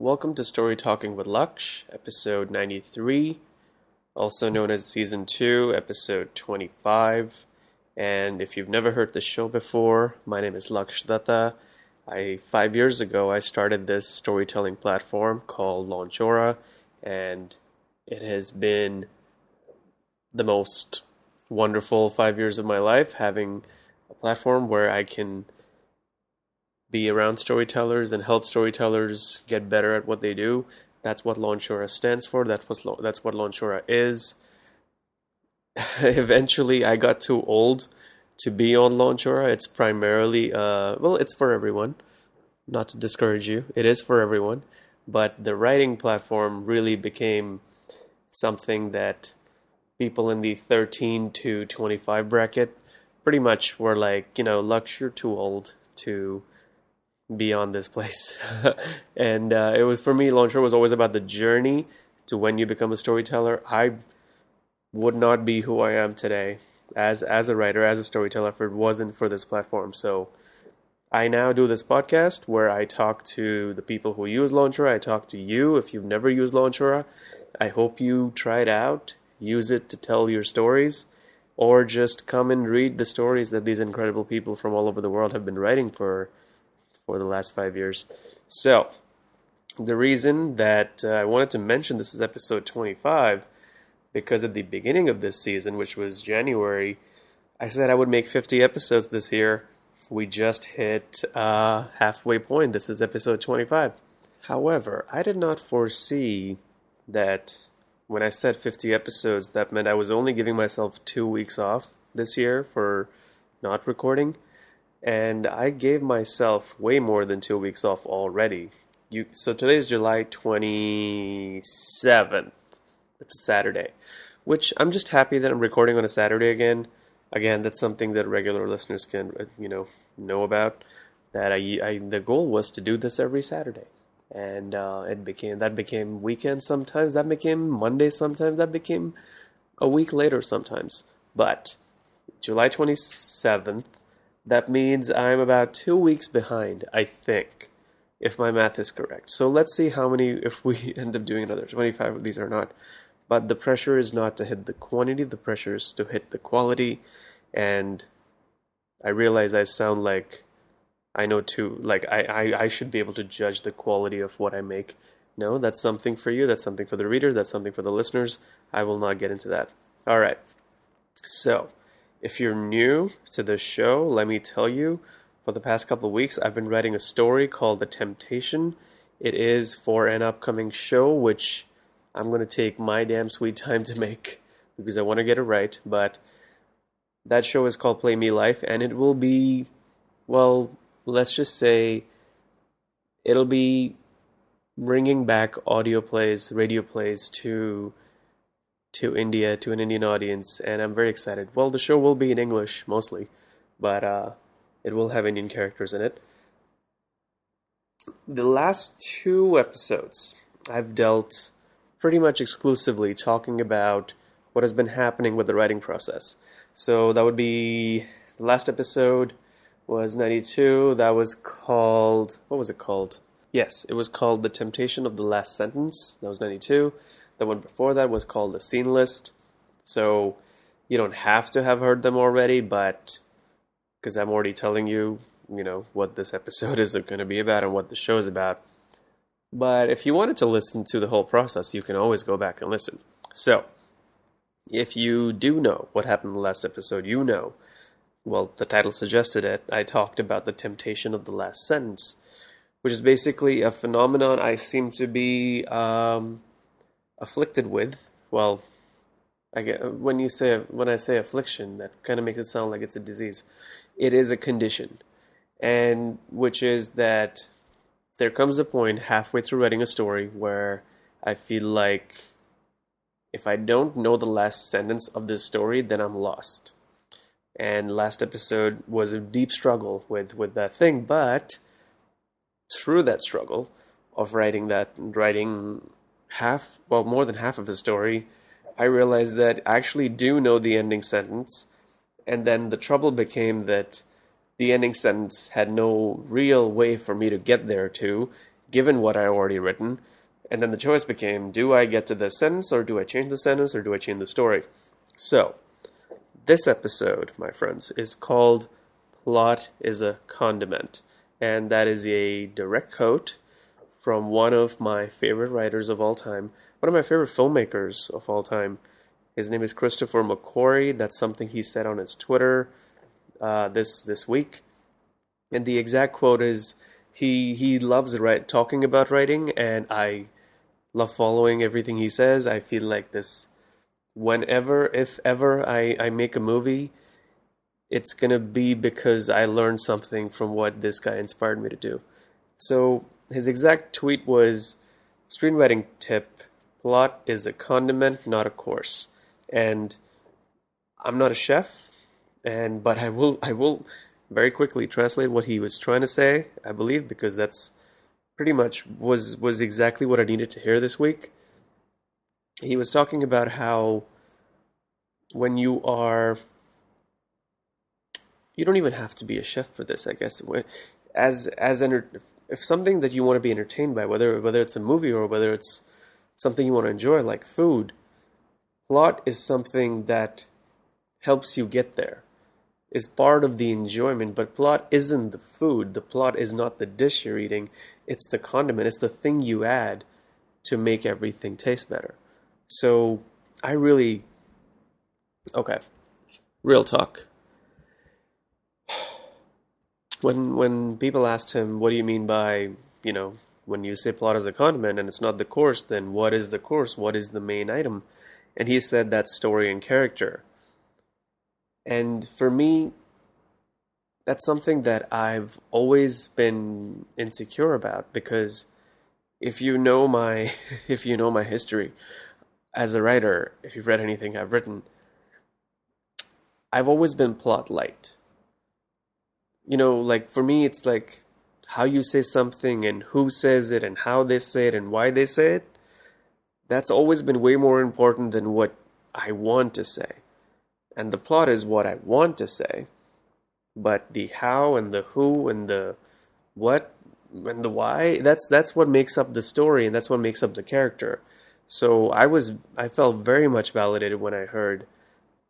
Welcome to Story Talking with Laksh, episode 93, also known as season 2, episode 25. And if you've never heard the show before, my name is Laksh Datta. I 5 years ago I started this storytelling platform called Launchora and it has been the most wonderful 5 years of my life having a platform where I can be around storytellers and help storytellers get better at what they do. That's what Launchora stands for. That was that's what Launchora is. Eventually, I got too old to be on Launchora. It's primarily uh, well, it's for everyone. Not to discourage you, it is for everyone. But the writing platform really became something that people in the 13 to 25 bracket pretty much were like, you know, Lux, you're too old to be on this place. and uh, it was for me, Launchora was always about the journey to when you become a storyteller. I would not be who I am today as as a writer, as a storyteller, if it wasn't for this platform. So I now do this podcast where I talk to the people who use Launchora. I talk to you if you've never used Launchora. I hope you try it out, use it to tell your stories, or just come and read the stories that these incredible people from all over the world have been writing for for the last five years. So, the reason that uh, I wanted to mention this is episode 25 because at the beginning of this season, which was January, I said I would make 50 episodes this year. We just hit uh, halfway point. This is episode 25. However, I did not foresee that when I said 50 episodes, that meant I was only giving myself two weeks off this year for not recording and I gave myself way more than two weeks off already. You so today is July twenty seventh. It's a Saturday, which I'm just happy that I'm recording on a Saturday again. Again, that's something that regular listeners can uh, you know know about. That I, I the goal was to do this every Saturday, and uh, it became that became weekend sometimes. That became Monday sometimes. That became a week later sometimes. But July twenty seventh that means I'm about two weeks behind, I think, if my math is correct. So let's see how many, if we end up doing another 25 of these or not. But the pressure is not to hit the quantity, the pressure is to hit the quality. And I realize I sound like I know too, like I, I, I should be able to judge the quality of what I make. No, that's something for you, that's something for the reader, that's something for the listeners. I will not get into that. All right. So, if you're new to this show, let me tell you, for the past couple of weeks, I've been writing a story called The Temptation. It is for an upcoming show, which I'm going to take my damn sweet time to make because I want to get it right. But that show is called Play Me Life, and it will be, well, let's just say it'll be bringing back audio plays, radio plays to to India, to an Indian audience, and I'm very excited. Well, the show will be in English mostly, but uh, it will have Indian characters in it. The last two episodes, I've dealt pretty much exclusively talking about what has been happening with the writing process. So that would be the last episode was 92. That was called, what was it called? Yes, it was called The Temptation of the Last Sentence. That was 92. The one before that was called the scene list. So you don't have to have heard them already, but because I'm already telling you, you know, what this episode is going to be about and what the show is about. But if you wanted to listen to the whole process, you can always go back and listen. So, if you do know what happened in the last episode, you know, well, the title suggested it. I talked about the temptation of the last sentence, which is basically a phenomenon I seem to be um, afflicted with, well, I get when you say when I say affliction, that kind of makes it sound like it's a disease. It is a condition, and which is that there comes a point halfway through writing a story where I feel like if I don't know the last sentence of this story, then I'm lost. And last episode was a deep struggle with with that thing, but through that struggle of writing that writing half, well, more than half of the story, I realized that I actually do know the ending sentence. And then the trouble became that the ending sentence had no real way for me to get there to given what I already written, and then the choice became: do I get to the sentence, or do I change the sentence, or do I change the story? So, this episode, my friends, is called "Plot is a Condiment," and that is a direct quote from one of my favorite writers of all time, one of my favorite filmmakers of all time. His name is Christopher McQuarrie. That's something he said on his Twitter uh, this this week, and the exact quote is he he loves write, talking about writing, and I love following everything he says. I feel like this whenever, if ever, I I make a movie, it's gonna be because I learned something from what this guy inspired me to do. So his exact tweet was screenwriting tip plot is a condiment, not a course. And I'm not a chef, and but I will I will very quickly translate what he was trying to say, I believe, because that's pretty much was was exactly what I needed to hear this week. He was talking about how when you are you don't even have to be a chef for this, I guess. As as enter, if something that you want to be entertained by, whether whether it's a movie or whether it's something you want to enjoy, like food, plot is something that helps you get there. Is part of the enjoyment, but plot isn't the food. The plot is not the dish you're eating. It's the condiment. It's the thing you add to make everything taste better. So I really okay. Real talk when when people asked him, "What do you mean by you know when you say plot as a condiment and it's not the course? Then what is the course? What is the main item?" And he said that story and character. And for me, that's something that I've always been insecure about because if you know my if you know my history as a writer, if you've read anything I've written, I've always been plot light you know, like for me, it's like how you say something and who says it and how they say it and why they say it. That's always been way more important than what I want to say. And the plot is what I want to say. But the how and the who and the what and the why, that's that's what makes up the story and that's what makes up the character. So I was I felt very much validated when I heard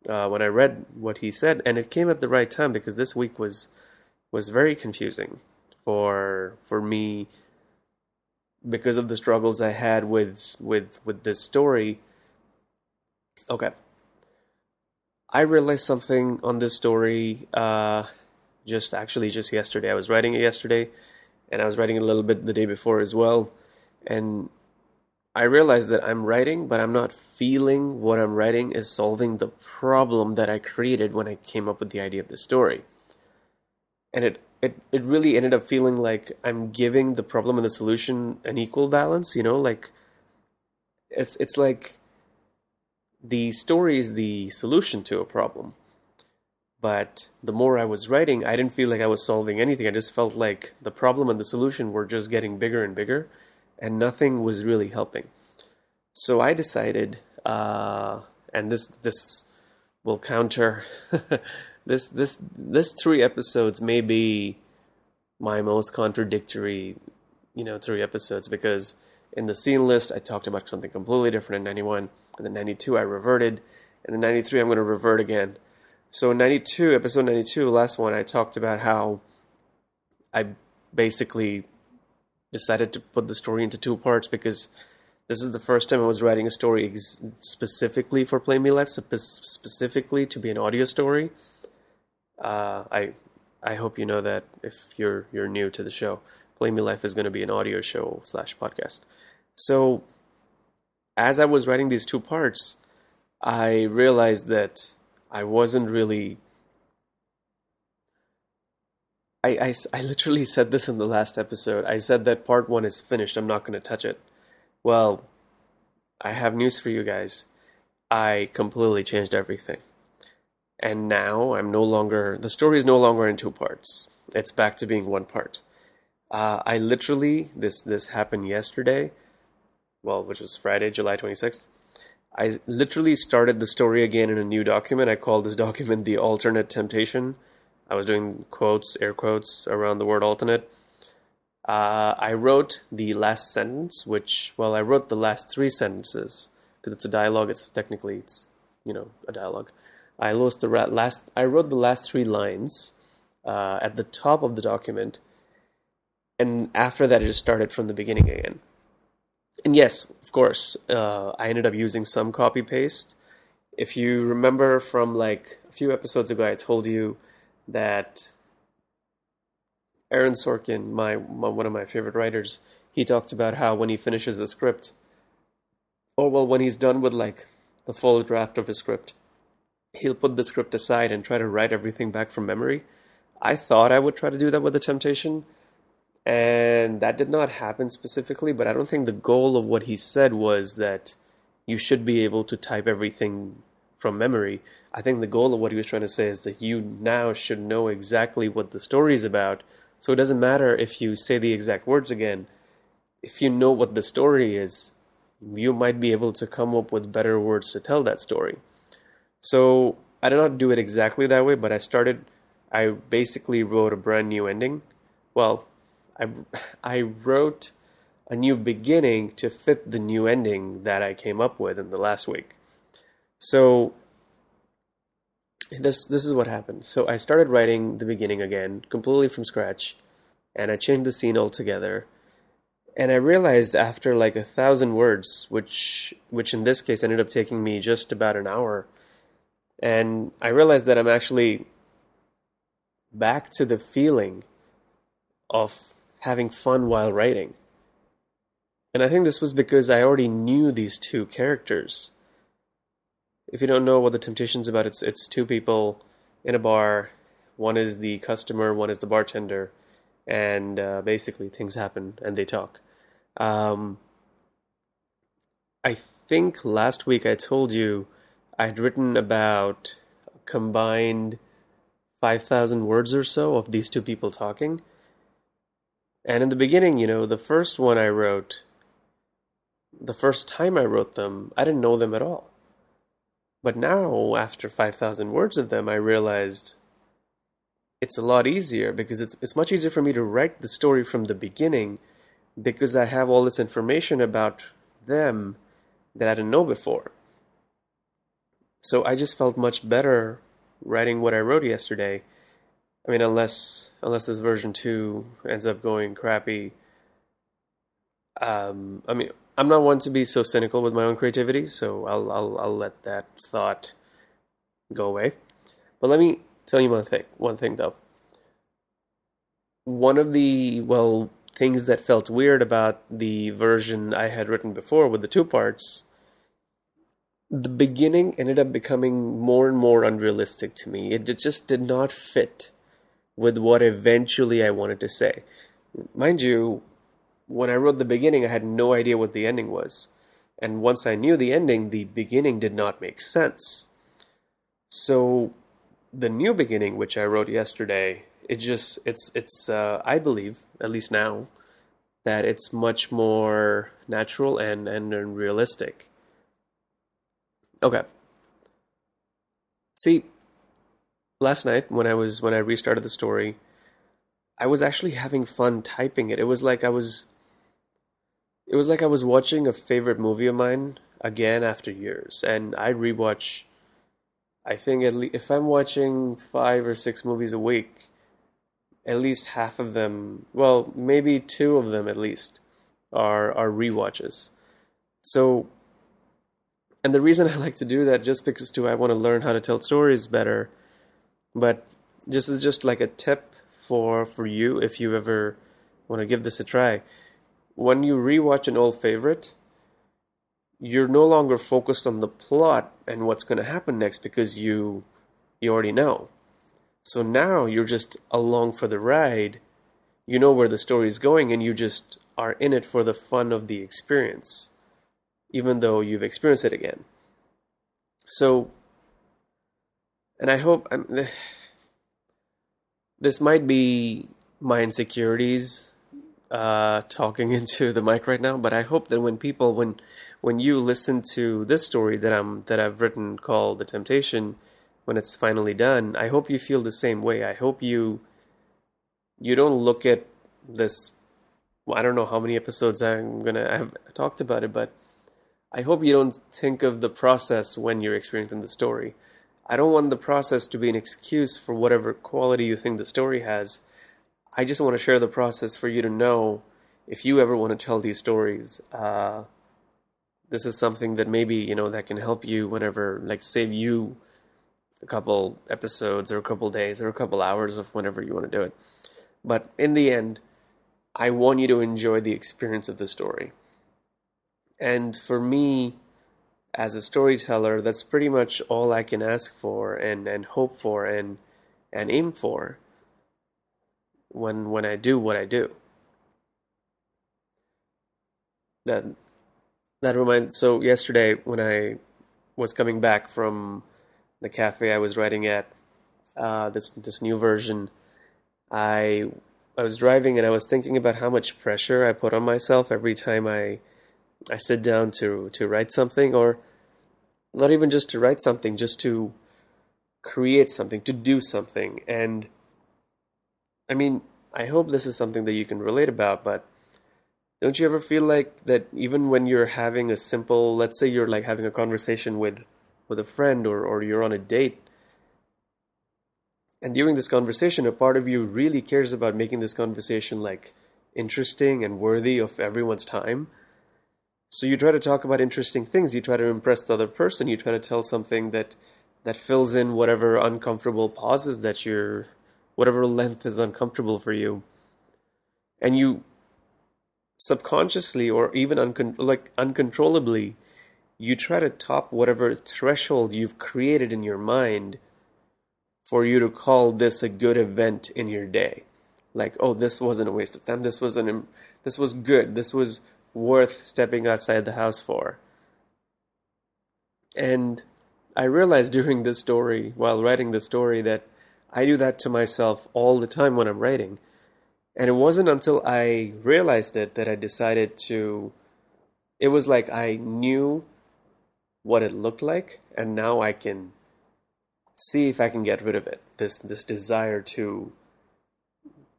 uh, when I read what he said, and it came at the right time because this week was was very confusing for for me because of the struggles I had with with with this story. Okay. I realized something on this story uh, just actually just yesterday. I was writing it yesterday and I was writing a little bit the day before as well. And I realized that I'm writing, but I'm not feeling what I'm writing is solving the problem that I created when I came up with the idea of the story and it it it really ended up feeling like I'm giving the problem and the solution an equal balance. You know, like it's it's like the story is the solution to a problem. But the more I was writing, I didn't feel like I was solving anything. I just felt like the problem and the solution were just getting bigger and bigger, and nothing was really helping. So I decided, uh, and this this will counter this this this three episodes may be my most contradictory, you know, three episodes because in the scene list I talked about something completely different in 91, and then 92 I reverted, and then 93 I'm going to revert again. So in 92, episode 92, last one, I talked about how I basically decided to put the story into two parts because this is the first time I was writing a story ex- specifically for Play Me Life, specifically to be an audio story uh, I I hope you know that if you're you're new to the show, Play Me Life is going to be an audio show slash podcast. So, as I was writing these two parts, I realized that I wasn't really. I, I, I literally said this in the last episode. I said that part one is finished. I'm not going to touch it. Well, I have news for you guys. I completely changed everything and now I'm no longer the story is no longer in two parts. It's back to being one part. Uh, I literally this this happened yesterday, well, which was Friday, July 26th. I literally started the story again in a new document. I called this document the alternate temptation. I was doing quotes, air quotes around the word alternate. Uh, I wrote the last sentence, which well, I wrote the last three sentences because it's a dialogue. It's technically it's you know a dialogue. I lost the last. I wrote the last three lines uh, at the top of the document, and after that, it just started from the beginning again. And yes, of course, uh, I ended up using some copy paste. If you remember from like a few episodes ago, I told you that Aaron Sorkin, my, my one of my favorite writers, he talked about how when he finishes a script, or well, when he's done with like the full draft of his script, he'll put the script aside and try to write everything back from memory. I thought I would try to do that with the Temptation, and that did not happen specifically. But I don't think the goal of what he said was that you should be able to type everything from memory. I think the goal of what he was trying to say is that you now should know exactly what the story is about. So it doesn't matter if you say the exact words again. If you know what the story is, you might be able to come up with better words to tell that story. So I did not do it exactly that way, but I started. I basically wrote a brand new ending. Well, I I wrote a new beginning to fit the new ending that I came up with in the last week. So this this is what happened. So I started writing the beginning again, completely from scratch, and I changed the scene altogether. And I realized after like a thousand words, which which in this case ended up taking me just about an hour, and I realized that I'm actually back to the feeling of having fun while writing. And I think this was because I already knew these two characters. If you don't know what the Temptation's about, it's it's two people in a bar. One is the customer, one is the bartender, and uh, basically things happen and they talk. Um, I think last week I told you I had written about combined 5,000 words or so of these two people talking. And in the beginning, you know, the first one I wrote, the first time I wrote them, I didn't know them at all. But now, after 5,000 words of them, I realized it's a lot easier because it's, it's much easier for me to write the story from the beginning because I have all this information about them that I didn't know before. So I just felt much better writing what I wrote yesterday. I mean, unless unless this version two ends up going crappy. Um, I mean, I'm not one to be so cynical with my own creativity, so I'll I'll I'll let that thought go away. But let me tell you one thing. One thing though. One of the well things that felt weird about the version I had written before with the two parts the beginning ended up becoming more and more unrealistic to me. It just did not fit with what eventually I wanted to say. Mind you, when I wrote the beginning, I had no idea what the ending was. And once I knew the ending, the beginning did not make sense. So, the new beginning, which I wrote yesterday, it just, it's, it's, uh, I believe, at least now, that it's much more natural and, and realistic. Okay. See, last night when I was when I restarted the story, I was actually having fun typing it. It was like I was it was like I was watching a favorite movie of mine again after years. And I rewatch I think at least if I'm watching 5 or 6 movies a week, at least half of them, well, maybe two of them at least are are rewatches. So and the reason I like to do that just because too I want to learn how to tell stories better. But this is just like a tip for for you if you ever want to give this a try. When you rewatch an old favorite, you're no longer focused on the plot and what's going to happen next because you you already know. So now you're just along for the ride. You know where the story is going and you just are in it for the fun of the experience even though you've experienced it again. So, and I hope I'm, this might be my insecurities uh, talking into the mic right now, but I hope that when people, when when you listen to this story that I'm that I've written called "The Temptation," when it's finally done, I hope you feel the same way. I hope you you don't look at this I don't know how many episodes I'm gonna have talked about it, but I hope you don't think of the process when you're experiencing the story. I don't want the process to be an excuse for whatever quality you think the story has. I just want to share the process for you to know if you ever want to tell these stories. Uh, this is something that maybe you know that can help you whenever, like, save you a couple episodes or a couple days or a couple hours of whenever you want to do it. But in the end, I want you to enjoy the experience of the story. And for me, as a storyteller, that's pretty much all I can ask for and, and hope for and and aim for when when I do what I do. That that reminds so yesterday when I was coming back from the cafe I was writing at, uh, this this new version, I I was driving and I was thinking about how much pressure I put on myself every time I I sit down to to write something or not even just to write something, just to create something, to do something. And I mean, I hope this is something that you can relate about, but don't you ever feel like that even when you're having a simple, let's say you're like having a conversation with with a friend or, or you're on a date. And during this conversation, a part of you really cares about making this conversation like interesting and worthy of everyone's time. So you try to talk about interesting things. You try to impress the other person. You try to tell something that that fills in whatever uncomfortable pauses that you're, whatever length is uncomfortable for you. And you subconsciously or even uncon- like uncontrollably you try to top whatever threshold you've created in your mind for you to call this a good event in your day. Like, oh, this wasn't a waste of time. This was an this was good. This was worth stepping outside the house for. And I realized during this story, while writing the story, that I do that to myself all the time when I'm writing. And it wasn't until I realized it that I decided to. It was like I knew what it looked like, and now I can see if I can get rid of it. This this desire to,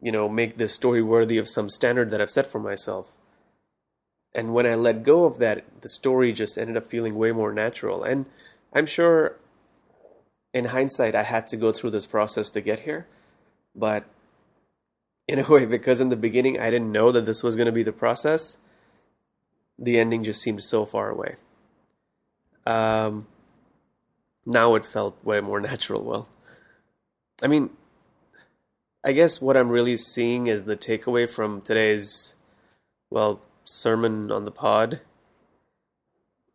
you know, make this story worthy of some standard that I've set for myself. And when I let go of that, the story just ended up feeling way more natural. And I'm sure, in hindsight, I had to go through this process to get here, but in a way, because in the beginning I didn't know that this was going to be the process, the ending just seemed so far away. Um, now it felt way more natural. Well, I mean, I guess what I'm really seeing is the takeaway from today's, well, sermon on the pod.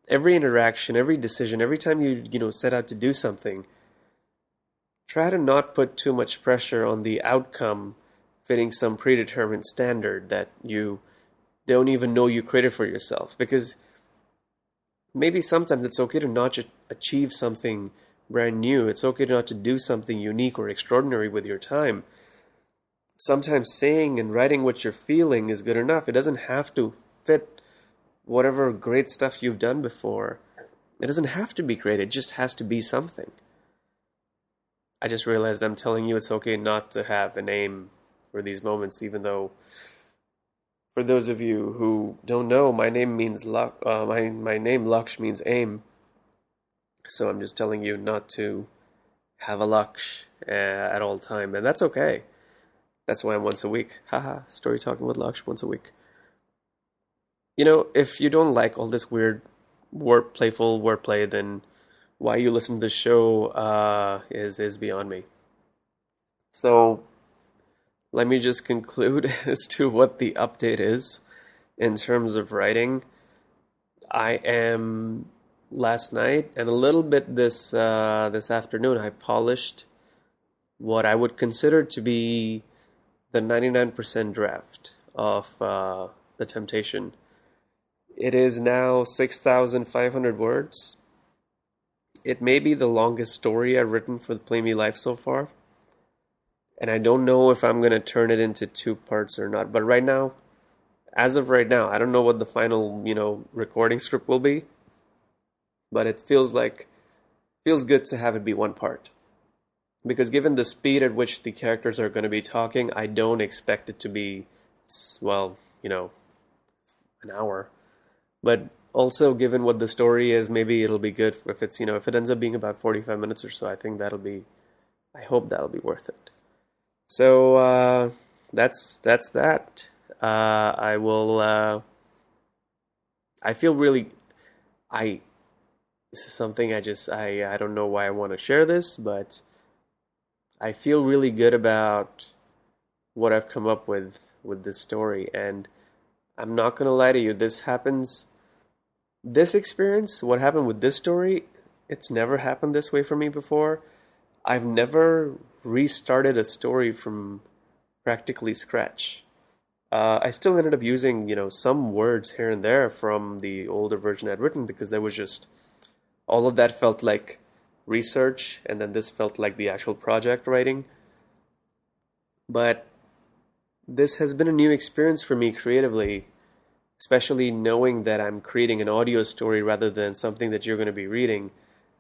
Every interaction, every decision, every time you you know set out to do something, try to not put too much pressure on the outcome fitting some predetermined standard that you don't even know you created for yourself because maybe sometimes it's okay to not achieve something brand new. It's okay not to do something unique or extraordinary with your time. Sometimes saying and writing what you're feeling is good enough. It doesn't have to fit whatever great stuff you've done before. It doesn't have to be great, it just has to be something. I just realized I'm telling you it's okay not to have a name for these moments, even though for those of you who don't know, my name means luck. Uh, my my name Laksh means aim. So I'm just telling you not to have a Laksh uh, at all time, and that's okay. That's why I'm once a week. Haha, story talking with Laksh once a week. You know, if you don't like all this weird word, playful wordplay, then why you listen to the show uh, is is beyond me. So let me just conclude as to what the update is in terms of writing. I am last night and a little bit this uh, this afternoon. I polished what I would consider to be the 99% draft of uh, the Temptation. It is now 6,500 words. It may be the longest story I've written for the Play Me Life so far and I don't know if I'm gonna turn it into two parts or not. But right now, as of right now, I don't know what the final you know recording script will be, but it feels like feels good to have it be one part. Because given the speed at which the characters are going to be talking, I don't expect it to be well, you know an hour. But also, given what the story is, maybe it'll be good if it's you know if it ends up being about forty five minutes or so. I think that'll be, I hope that'll be worth it. So uh, that's that's that. Uh, I will. Uh, I feel really. I. This is something I just I I don't know why I want to share this, but I feel really good about what I've come up with with this story, and I'm not gonna lie to you. This happens. This experience, what happened with this story, it's never happened this way for me before. I've never restarted a story from practically scratch. Uh, I still ended up using, you know, some words here and there from the older version I'd written because there was just all of that felt like research, and then this felt like the actual project writing. But this has been a new experience for me creatively, especially knowing that I'm creating an audio story rather than something that you're going to be reading.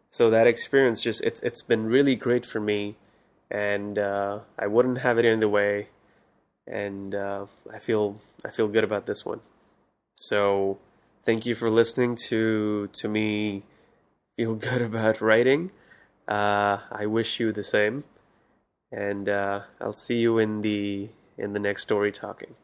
So that experience just it's it's been really great for me, and uh, I wouldn't have it any other way. And uh, I feel I feel good about this one. So thank you for listening to to me feel good about writing. Uh, I wish you the same, and uh, I'll see you in the in the next story talking.